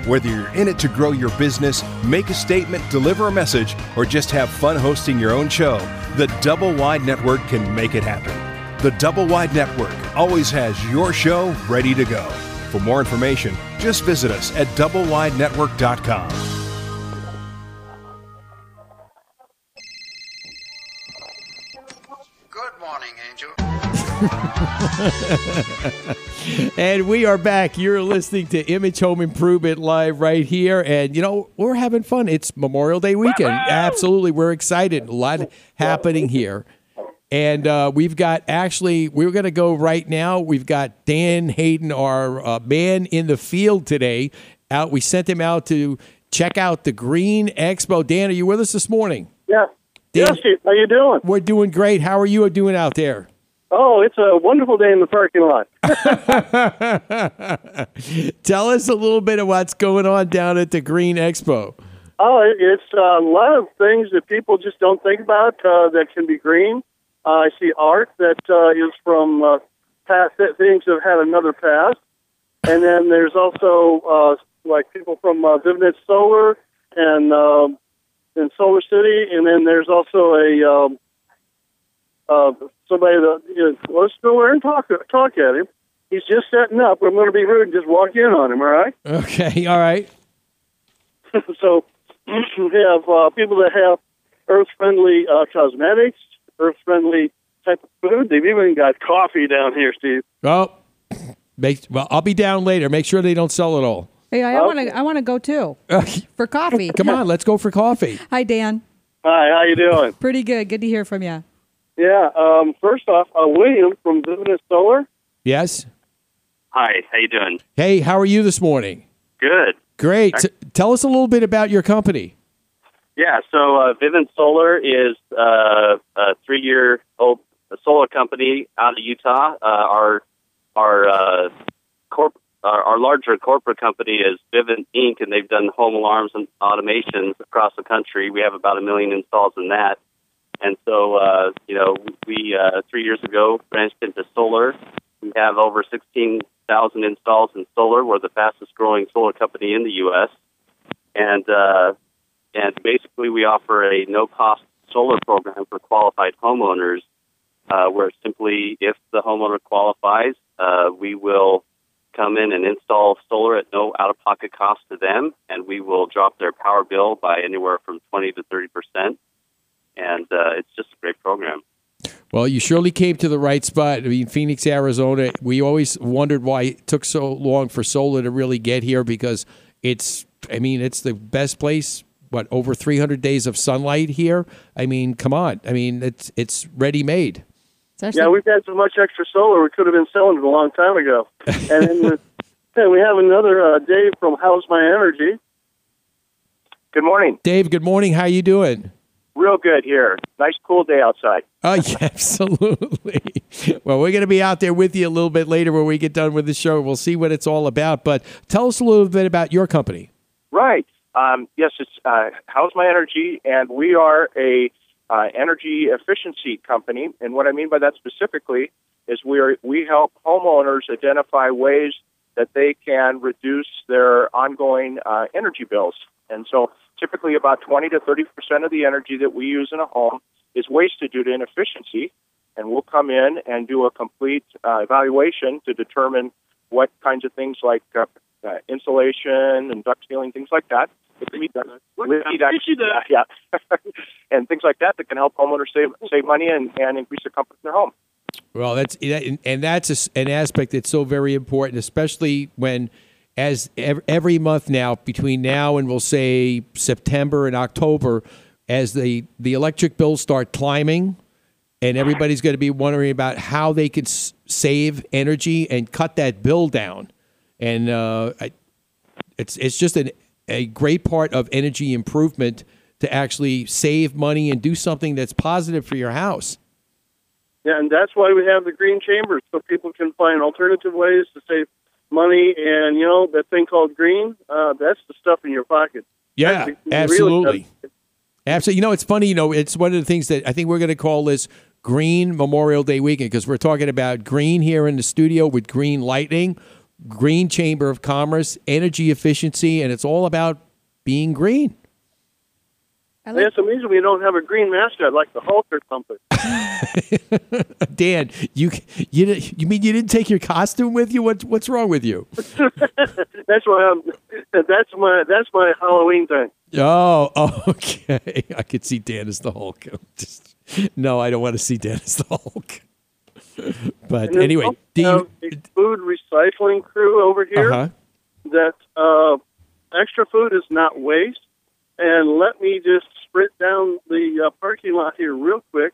Whether you're in it to grow your business, make a statement, deliver a message, or just have fun hosting your own show, the Double Wide Network can make it happen. The Double Wide Network always has your show ready to go. For more information, just visit us at doublewidenetwork.com. and we are back. You're listening to Image Home Improvement live right here. And, you know, we're having fun. It's Memorial Day weekend. Absolutely. We're excited. A lot happening here. And uh, we've got actually, we're going to go right now. We've got Dan Hayden, our uh, man in the field today. Out, we sent him out to check out the Green Expo. Dan, are you with us this morning? Yeah. Dan, yes, Steve. How you doing? We're doing great. How are you doing out there? Oh, it's a wonderful day in the parking lot. Tell us a little bit of what's going on down at the Green Expo. Oh, it's uh, a lot of things that people just don't think about uh, that can be green. Uh, I see art that uh, is from uh, past that things that have had another past, and then there's also uh, like people from uh, Vivint Solar and um, in Solar City, and then there's also a um, uh, somebody that you know, let's go there and talk talk at him. He's just setting up. I'm going to be rude and just walk in on him. All right. Okay, all right. so we have uh, people that have earth-friendly uh, cosmetics, earth-friendly type of food. They've even got coffee down here, Steve. Well, make, well, I'll be down later. Make sure they don't sell it all. Hey, I want to. I want to go too for coffee. Come on, let's go for coffee. Hi, Dan. Hi, how you doing? Pretty good. Good to hear from you. Yeah. Um, first off, uh, William from Vivint Solar. Yes. Hi, how you doing? Hey, how are you this morning? Good. Great. T- tell us a little bit about your company. Yeah, so uh, Vivint Solar is uh, a three-year-old solar company out of Utah. Uh, our our uh, corp our, our larger corporate company is Vivint Inc., and they've done home alarms and automations across the country. We have about a million installs in that. And so, uh, you know, we uh, three years ago branched into solar. We have over 16,000 installs in solar. We're the fastest growing solar company in the U.S. And uh, and basically, we offer a no cost solar program for qualified homeowners, uh, where simply if the homeowner qualifies, uh, we will come in and install solar at no out of pocket cost to them, and we will drop their power bill by anywhere from 20 to 30 percent. And uh, it's just a great program. Well, you surely came to the right spot. I mean, Phoenix, Arizona. We always wondered why it took so long for solar to really get here because it's. I mean, it's the best place. What over 300 days of sunlight here? I mean, come on. I mean, it's it's ready made. Yeah, we've had so much extra solar, we could have been selling it a long time ago. and then yeah, we have another uh, Dave from House My Energy. Good morning. Dave, good morning. How you doing? Real good here. Nice cool day outside. Oh, yeah, absolutely. Well, we're going to be out there with you a little bit later when we get done with the show. We'll see what it's all about. But tell us a little bit about your company. Right. Um, yes, it's uh, House My Energy, and we are a uh, energy efficiency company. And what I mean by that specifically is we are we help homeowners identify ways that they can reduce their ongoing uh, energy bills. And so, typically, about 20 to 30 percent of the energy that we use in a home is wasted due to inefficiency. And we'll come in and do a complete uh, evaluation to determine what kinds of things like uh, uh, insulation and duct sealing, things like that, weed, weed, yeah, and things like that that can help homeowners save save money and, and increase their comfort in their home. Well, that's and and that's a s an aspect that's so very important, especially when, as every month now, between now and we'll say September and October, as the the electric bills start climbing, and everybody's going to be wondering about how they could s- save energy and cut that bill down, and uh, I, it's it's just an, a great part of energy improvement to actually save money and do something that's positive for your house. Yeah, and that's why we have the green chambers, so people can find alternative ways to save money. And you know that thing called green, uh, that's the stuff in your pocket. Yeah, the- really absolutely. Absolutely. You know, it's funny. You know, it's one of the things that I think we're going to call this Green Memorial Day weekend because we're talking about green here in the studio with green lightning, green Chamber of Commerce, energy efficiency, and it's all about being green. And it's amazing we don't have a green mascot like the Hulk or something. Dan, you you you mean you didn't take your costume with you? What what's wrong with you? that's why I'm. That's my. That's my Halloween thing. Oh, okay. I could see Dan as the Hulk. Just, no, I don't want to see Dan as the Hulk. But anyway, also do you, have a food recycling crew over here. uh-huh. that uh, extra food is not waste. And let me just sprint down the uh, parking lot here real quick.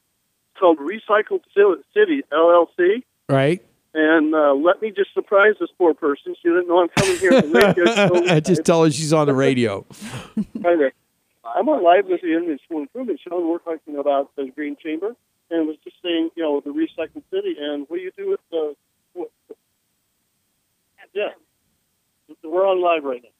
It's called Recycled Ci- City LLC. right? And uh, let me just surprise this poor person. She didn't know I'm coming here. Show. Just tell her she's on the radio. Hi there. I'm on live with the Image School Improvement Show, and we're talking about the Green Chamber. And was just saying, you know, the Recycled City, and what do you do with the? What, yeah, we're on live right now.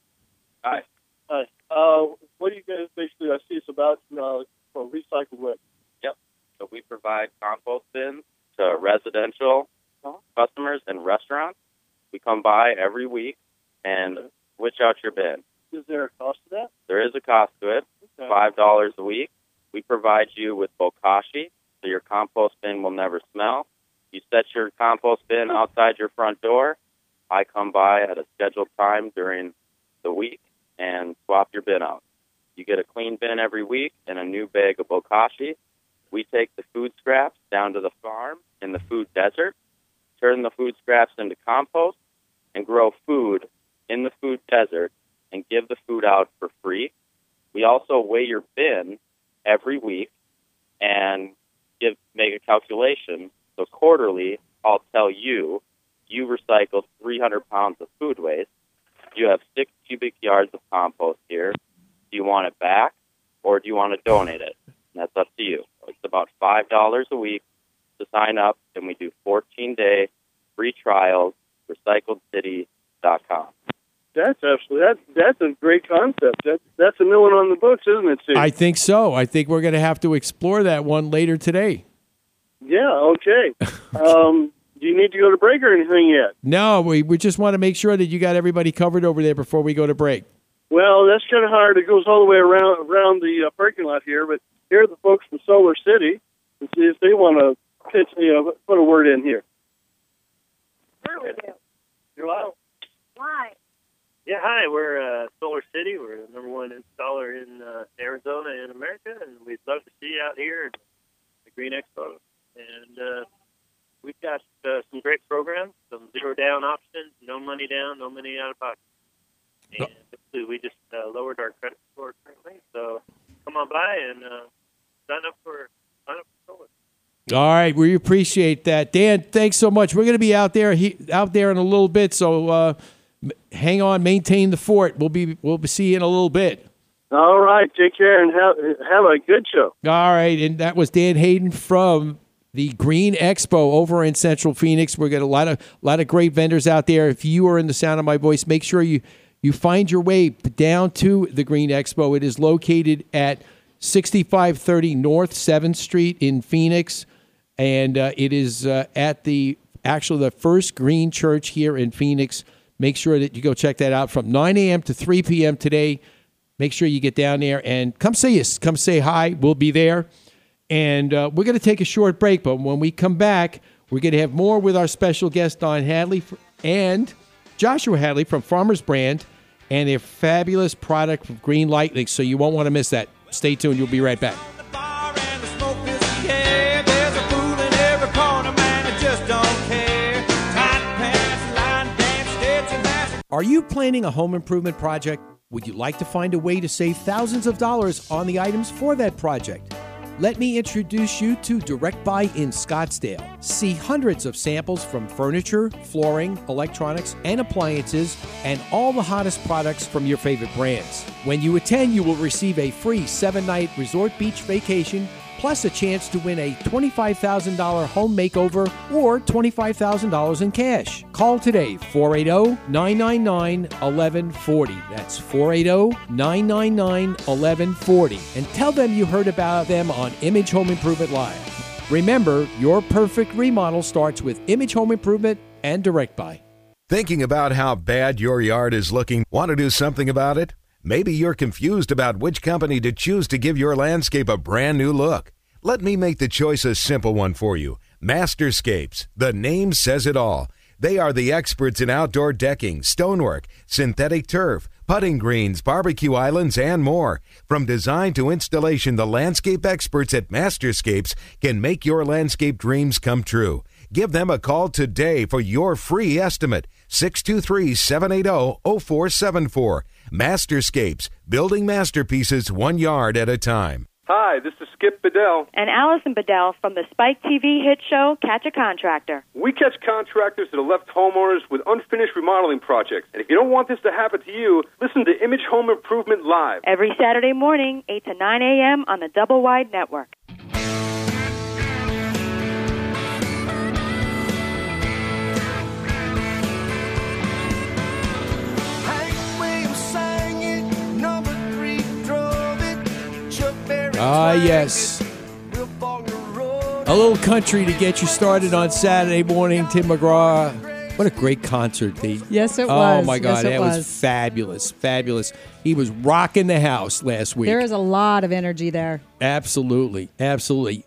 Hi. Hi. Uh, what do you guys basically? I see it's about uh, for recycled waste. Yep. So we provide compost bins to residential customers and restaurants. We come by every week and switch out your bin. Is there a cost to that? There is a cost to it, Okay. five dollars a week. We provide you with bokashi, so your compost bin will never smell. You set your compost bin outside your front door. I come by at a scheduled time during the week and swap your bin out. You get a clean bin every week and a new bag of bokashi. We take the food scraps down to the farm in the food desert, turn the food scraps into compost, and grow food in the food desert and give the food out for free. We also weigh your bin every week and give make a calculation. So quarterly, I'll tell you you recycled 300 pounds of food waste. You have six cubic yards of compost here. Do you want it back or do you want to donate it? And that's up to you. It's about five dollars a week to sign up, and we do 14 day free trials. RecycledCity.com. That's absolutely that. That's a great concept. That that's a new one on the books, isn't it, Steve? I think so. I think we're going to have to explore that one later today. yeah. Okay. um, do you need to go to break or anything yet? No, we, we just want to make sure that you got everybody covered over there before we go to break. Well, that's kind of hard. It goes all the way around around the uh, parking lot here, but here are the folks from Solar City and see if they want to pitch, you know, put a word in here. You're loud. Why? Yeah, hi. We're uh, Solar City. We're the number one installer in uh, Arizona and America, and we'd love to see you out here at the Green Expo. And uh, we've got uh, some great programs, some zero down options, no money down, no money out of pocket. And basically, we just uh, lowered our credit score currently, so come on by and uh, sign up for sign up for solar. All right, we appreciate that, Dan. Thanks so much. We're going to be out there he, out there in a little bit, so uh, hang on, maintain the fort. We'll be we'll be see you in a little bit. All right. Take care and have have a good show. All right, and that was Dan Hayden from the Green Expo over in Central Phoenix. We've got a lot of lot of great vendors out there. If you are in the sound of my voice, make sure you you find your way down to the Green Expo. It is located at 6530 North 7th Street in Phoenix, and uh, it is uh, at the actually the first Green Church here in Phoenix. Make sure that you go check that out from 9 a.m. to 3 p.m. today. Make sure you get down there and come see us. Come say hi. We'll be there. And uh, we're going to take a short break, but when we come back, we're going to have more with our special guest, Don Hadley and Joshua Hadley from Farmers Brand. and their fabulous product from Green Lightning. So you won't want to miss that. Stay tuned. You'll be right back. Are you planning a home improvement project? Would you like to find a way to save thousands of dollars on the items for that project? Let me introduce you to Direct Buy in Scottsdale. See hundreds of samples from furniture, flooring, electronics, and appliances, and all the hottest products from your favorite brands. When you attend, you will receive a free seven night resort beach vacation plus a chance to win a $25,000 home makeover or $25,000 in cash. Call today 480 999 1140. That's 480 999 1140 and tell them you heard about them on Image Home Improvement Live. Remember, your perfect remodel starts with Image Home Improvement and Direct Buy. Thinking about how bad your yard is looking? Want to do something about it? Maybe you're confused about which company to choose to give your landscape a brand new look. Let me make the choice a simple one for you Masterscapes. The name says it all. They are the experts in outdoor decking, stonework, synthetic turf, putting greens, barbecue islands, and more. From design to installation, the landscape experts at Masterscapes can make your landscape dreams come true. Give them a call today for your free estimate. 623 780 0474. Masterscapes, building masterpieces one yard at a time. Hi, this is Skip Bedell. And Allison Bedell from the Spike TV hit show Catch a Contractor. We catch contractors that have left homeowners with unfinished remodeling projects. And if you don't want this to happen to you, listen to Image Home Improvement Live. Every Saturday morning, 8 to 9 a.m. on the Double Wide Network. Ah, yes. A little country to get you started on Saturday morning. Tim McGraw. What a great concert, Pete. Yes, it was. Oh, my God. Yes, that was. was. fabulous. Fabulous. He was rocking the house last week. There is a lot of energy there. Absolutely. Absolutely.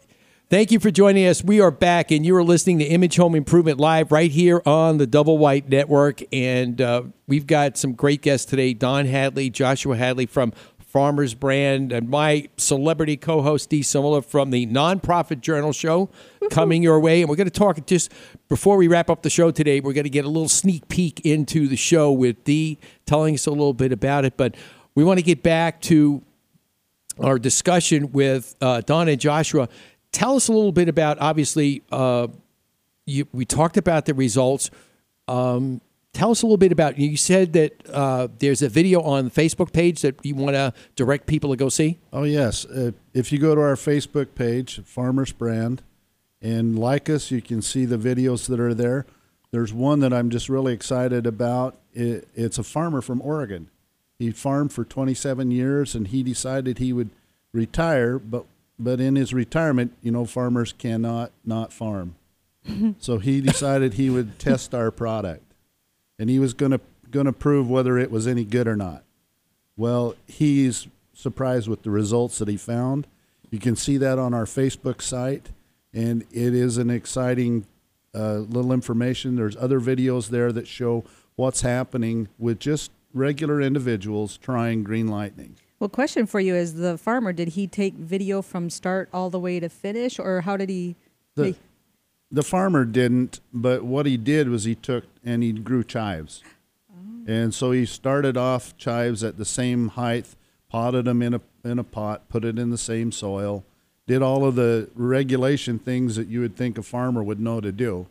Thank you for joining us. We are back, and you are listening to Image Home Improvement Live right here on the Double Wide Network. And uh, we've got some great guests today Don Hadley, Joshua Hadley from Farmers Brand, and my celebrity co host, Dee Simola from the Nonprofit Journal Show coming your way. And we're going to talk just before we wrap up the show today, we're going to get a little sneak peek into the show with Dee telling us a little bit about it. But we want to get back to our discussion with uh, Don and Joshua. Tell us a little bit about. Obviously, uh, you, we talked about the results. Um, tell us a little bit about. You said that uh, there's a video on the Facebook page that you want to direct people to go see. Oh yes, uh, if you go to our Facebook page, Farmers Brand, and like us, you can see the videos that are there. There's one that I'm just really excited about. It, it's a farmer from Oregon. He farmed for 27 years, and he decided he would retire. But but in his retirement, you know, farmers cannot not farm. so he decided he would test our product, and he was going to going to prove whether it was any good or not. Well, he's surprised with the results that he found. You can see that on our Facebook site, and it is an exciting uh, little information. There's other videos there that show what's happening with just regular individuals trying green lightning. Well, question for you is the farmer, did he take video from start all the way to finish, or how did he? The, the farmer didn't, but what he did was he took and he grew chives. And so he started off chives at the same height, potted them in a in a pot, put it in the same soil, did all of the regulation things that you would think a farmer would know to do.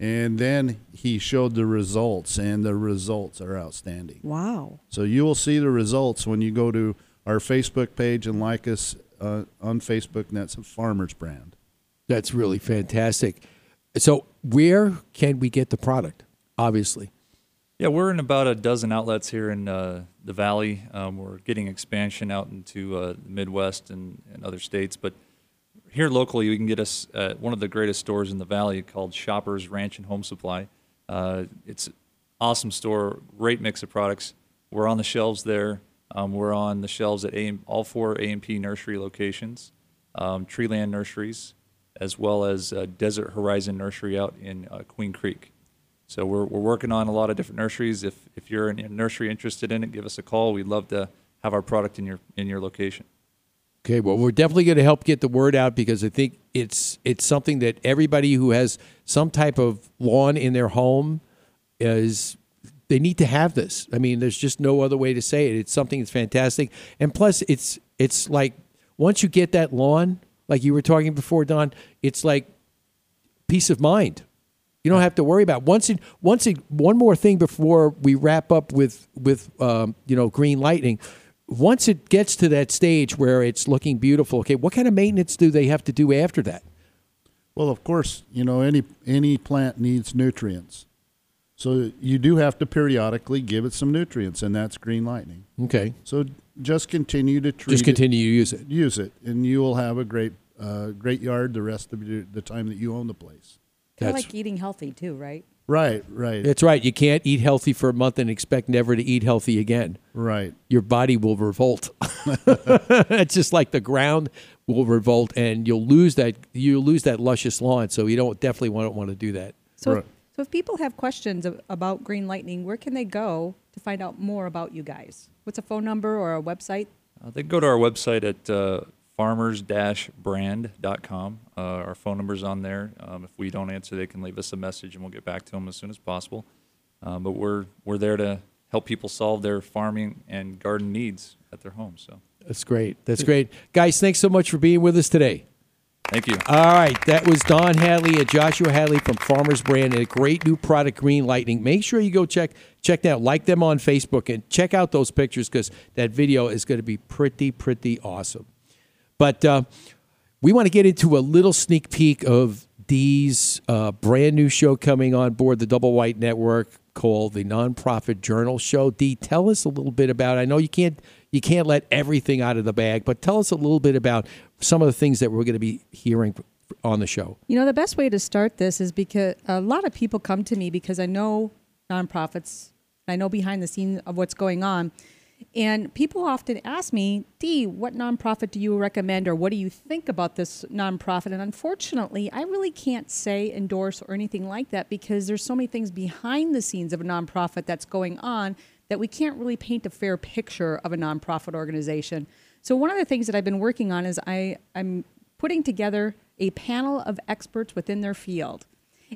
And then he showed the results, and the results are outstanding. Wow. So you will see the results when you go to our Facebook page and like us uh, on Facebook, and that's a farmer's brand. That's really fantastic. So, where can we get the product? Obviously. Yeah, we're in about a dozen outlets here in uh, the valley. Um, we're getting expansion out into uh, the Midwest and, and other states, but here locally, you can get us at one of the greatest stores in the valley called Shoppers Ranch and Home Supply. Uh, it's awesome store, great mix of products. We're on the shelves there. Um, we're on the shelves at AM, all four A&P nursery locations, um, Treeland Nurseries, as well as uh, Desert Horizon Nursery out in uh, Queen Creek. So we're, we're working on a lot of different nurseries. If if you're in a nursery interested in it, give us a call. We'd love to have our product in your in your location. Okay, well, we're definitely going to help get the word out because I think it's it's something that everybody who has some type of lawn in their home is they need to have this. I mean, there's just no other way to say it. It's something that's fantastic, and plus, it's it's like once you get that lawn, like you were talking before, Don, it's like peace of mind. You don't have to worry about once it once it one more thing before we wrap up with with um, you know green lightning. Once it gets to that stage where it's looking beautiful, okay, what kind of maintenance do they have to do after that? Well, of course, you know any any plant needs nutrients, so you do have to periodically give it some nutrients, and that's green lightning. Okay. So just continue to treat. Just it- continue to use it. Use it, and you will have a great uh, great yard the rest of the time that you own the place. Kind of like eating healthy too, right? Right, right. That's right. You can't eat healthy for a month and expect never to eat healthy again. Right. Your body will revolt. it's just like the ground will revolt, and you'll lose that. You'll lose that luscious lawn. So you don't definitely want want to do that. So, so if people have questions about Green Lightning, where can they go to find out more about you guys? What's a phone number or a website? Uh, they can go to our website at uh, farmers-brand.com. Uh, our phone number's on there. Um, if we don't answer, they can leave us a message, and we'll get back to them as soon as possible. Um, but we're we're there to help people solve their farming and garden needs at their home. So That's great. That's great, guys. Thanks so much for being with us today. thank you. All right, that was Don Hadley and Joshua Hadley from Farmers Brand and a great new product, Green Lightning. Make sure you go check check that out, like them on Facebook, and check out those pictures because that video is going to be pretty pretty awesome. But uh, we want to get into a little sneak peek of Dee's uh, brand new show coming on board the Double Wide Network called the Nonprofit Journal Show. Dee, tell us a little bit about. I know you can't you can't let everything out of the bag, but tell us a little bit about some of the things that we're going to be hearing on the show. You know, the best way to start this is because a lot of people come to me because I know nonprofits, I know behind the scenes of what's going on. And people often ask me, Dee, what nonprofit do you recommend or what do you think about this nonprofit? And unfortunately, I really can't say endorse or anything like that because there's so many things behind the scenes of a nonprofit that's going on that we can't really paint a fair picture of a nonprofit organization. So one of the things that I've been working on is I, I'm putting together a panel of experts within their field.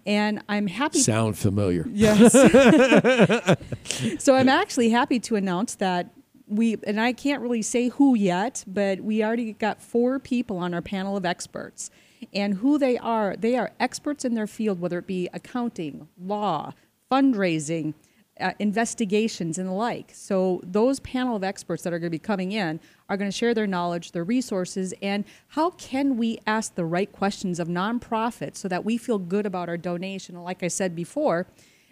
And I'm happy Sound familiar? Yes. so I'm actually happy to announce that we, and I can't really say who yet, but we already got four people on our panel of experts. And who they are, they are experts in their field, whether it be accounting, law, fundraising, uh, investigations, and the like. So those panel of experts that are going to be coming in are going to share their knowledge, their resources, and how can we ask the right questions of nonprofits so that we feel good about our donation. Like I said before,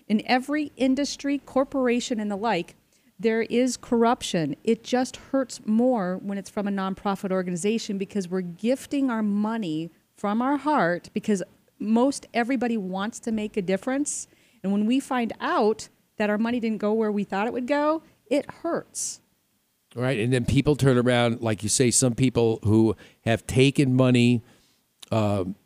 in every industry, corporation, and the like, there is corruption. It just hurts more when it's from a nonprofit organization because we're gifting our money from our heart because most everybody wants to make a difference. And when we find out that our money didn't go where we thought it would go, it hurts. Right. And then people turn around, like you say, some people who have taken money um,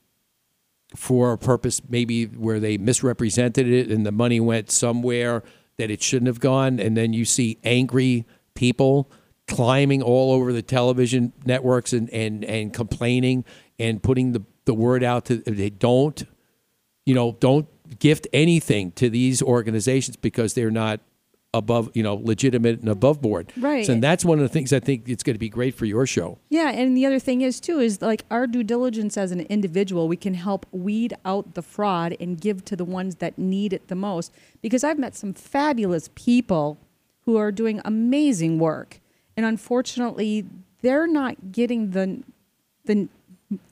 for a purpose maybe where they misrepresented it and the money went somewhere that it shouldn't have gone. And then you see angry people climbing all over the television networks and, and, and complaining and putting the, the word out to they don't, you know, don't gift anything to these organizations because they're not above, you know, legitimate and above board. Right. So and that's one of the things I think it's going to be great for your show. Yeah, and the other thing is too is like our due diligence as an individual, we can help weed out the fraud and give to the ones that need it the most. Because I've met some fabulous people who are doing amazing work, and unfortunately, they're not getting the the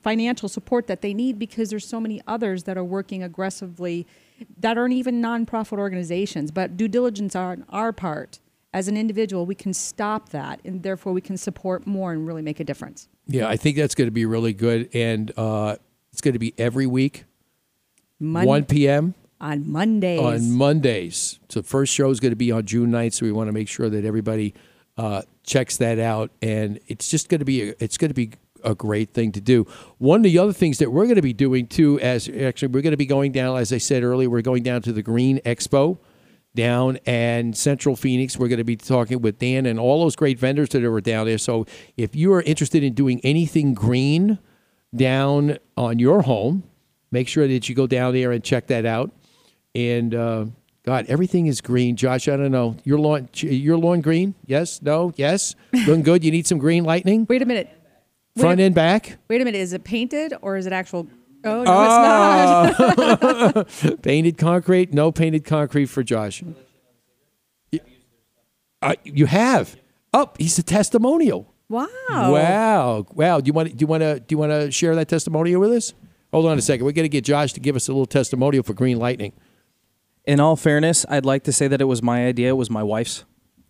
financial support that they need because there's so many others that are working aggressively that aren't even nonprofit organizations. But due diligence on our part as an individual, we can stop that, and therefore we can support more and really make a difference. Yeah, I think that's going to be really good. And uh, it's going to be every week, Mon- 1 p.m. on Mondays. on Mondays. So the first show is going to be on June 9th, so we want to make sure that everybody uh, checks that out. And it's just going to be a, it's going to be a great thing to do. One of the other things that we're going to be doing too, as actually we're going to be going down, as I said earlier, we're going down to the Green Expo down and Central Phoenix. We're going to be talking with Dan and all those great vendors that are down there. So if you are interested in doing anything green down on your home, make sure that you go down there and check that out. And uh, God, everything is green. Josh, I don't know. Your lawn, your lawn green? Yes? No? Yes? Looking good. You need some green lightning? Wait a minute. Front Wait and back? Wait a minute. Is it painted or is it actual? Oh no, it's not. Oh. painted concrete? No painted concrete for Josh. Y- Uh, you have. Oh, he's a testimonial. wow. Wow. Wow. Do you want do you want to do you want to share that testimonial with us? Hold on a second. We're going to get Josh to give us a little testimonial for Green Lightning. In all fairness, I'd like to say that it was my idea. It was my wife's.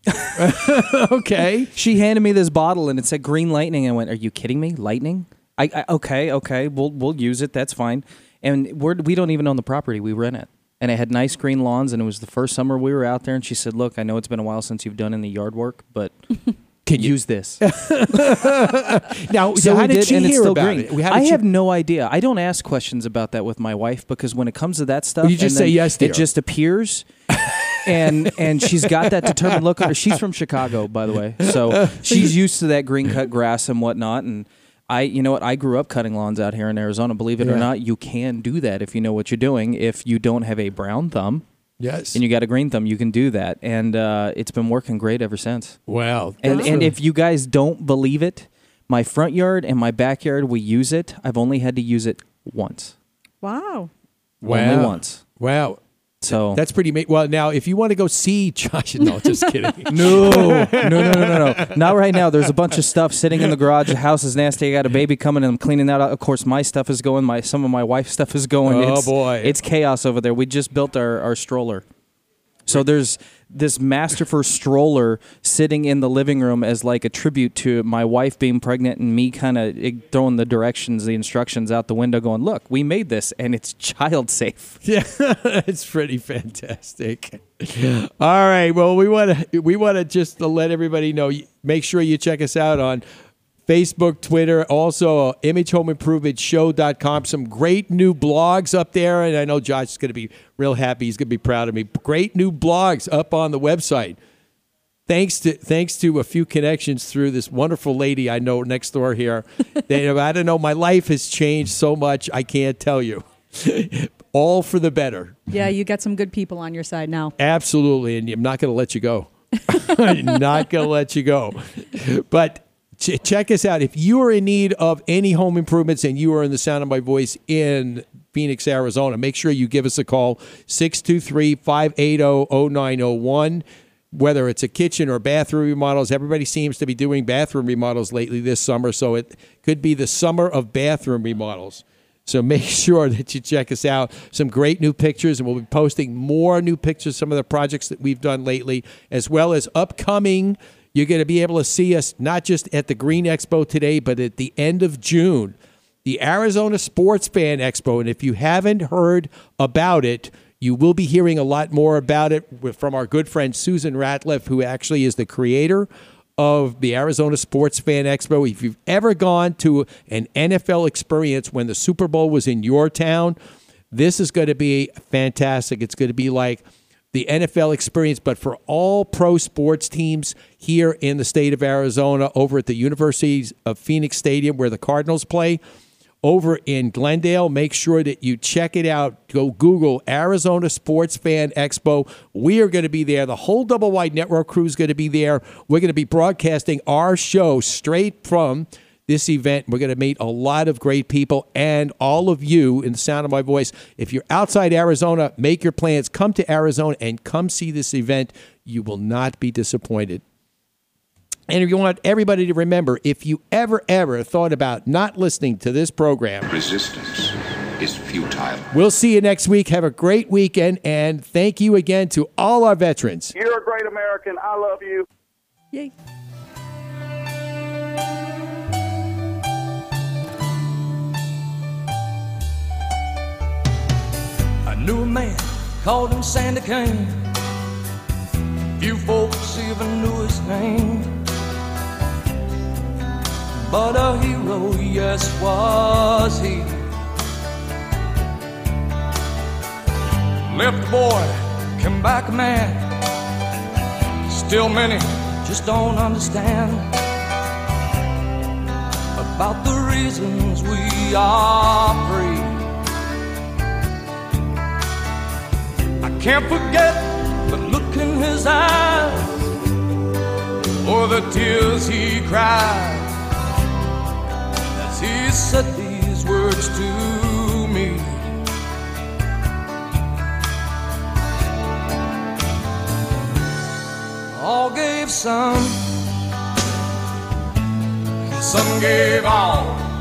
okay. She handed me this bottle and it said green lightning. I went, "Are you kidding me? Lightning? I, I okay, okay. We'll we'll use it. That's fine." And we're we don't even own the property. We rent it. And it had nice green lawns and it was the first summer we were out there and she said, "Look, I know it's been a while since you've done any yard work, but can use this." now, so how did, did, she and it's hear still about green. it? How I she- have no idea. I don't ask questions about that with my wife because when it comes to that stuff, You just say yes, dear. It just appears. And and she's got that determined look on her. She's from Chicago, by the way, so she's used to that green cut grass and whatnot. And I, you know what, I grew up cutting lawns out here in Arizona. Believe it Yeah. or not, you can do that if you know what you're doing. If you don't have a brown thumb, Yes. and you got a green thumb, you can do that, and uh, it's been working great ever since. Wow. And and if you guys don't believe it, my front yard and my backyard, we use it. I've only had to use it once. Wow. Only once. Wow. So That's pretty. Ma- well, now if you want to go see Josh, no, just kidding. No, no, no, no, no, no. Not right now. There's a bunch of stuff sitting in the garage. The house is nasty. I got a baby coming and I'm cleaning that out. Of course, my stuff is going. My some of my wife's stuff is going. Oh, it's, boy. it's chaos over there. We just built our, our stroller. So there's this masterful stroller sitting in the living room as like a tribute to my wife being pregnant and me kind of eh, throwing the directions, the instructions out the window, going, "Look, we made this and it's child safe." Yeah, it's pretty fantastic. All right. Well, we want to we want to just let everybody know. Make sure you check us out on Facebook, Twitter, also uh, imagehomeimprovementshow.com. Some great new blogs up there, and I know Josh is going to be real happy. He's going to be proud of me. Great new blogs up on the website. Thanks to thanks to a few connections through this wonderful lady I know next door here. They, I don't know. My life has changed so much. I can't tell you. All for the better. Yeah, you got some good people on your side now. Absolutely, and I'm not going to let you go. I'm not going to let you go. But ch- check us out. If you are in need of any home improvements and you are in the sound of my voice in Phoenix, Arizona, make sure you give us a call 623 580 0901. Whether it's a kitchen or bathroom remodels, everybody seems to be doing bathroom remodels lately this summer. So it could be the summer of bathroom remodels. So make sure that you check us out. Some great new pictures, and we'll be posting more new pictures, some of the projects that we've done lately, as well as upcoming. You're going to be able to see us not just at the Green Expo today, but at the end of June, the Arizona Sports Fan Expo. And if you haven't heard about it, you will be hearing a lot more about it from our good friend Susan Ratliff, who actually is the creator of the Arizona Sports Fan Expo. If you've ever gone to an NFL experience when the Super Bowl was in your town, this is going to be fantastic. It's going to be like the NFL experience, but for all pro sports teams here in the state of Arizona over at the University of Phoenix Stadium where the Cardinals play over in Glendale. Make sure that you check it out. Go Google Arizona Sports Fan Expo. We are going to be there. The whole Double Wide Network crew is going to be there. We're going to be broadcasting our show straight from this event. We're going to meet a lot of great people and all of you in the sound of my voice. If you're outside Arizona, make your plans. Come to Arizona and come see this event. You will not be disappointed. And if you want everybody to remember, if you ever, ever thought about not listening to this program, Resistance is futile. we'll see you next week. Have a great weekend. And thank you again to all our veterans. You're a great American. I love you. Yay. Knew a man, called him Sandy Kane. Few folks even knew his name. but a hero, yes, was he. Left a boy, came back a man. Still many just don't understand about the reasons we are free. I can't forget the look in his eyes or the tears he cried as he said these words to me. All gave some, some gave all.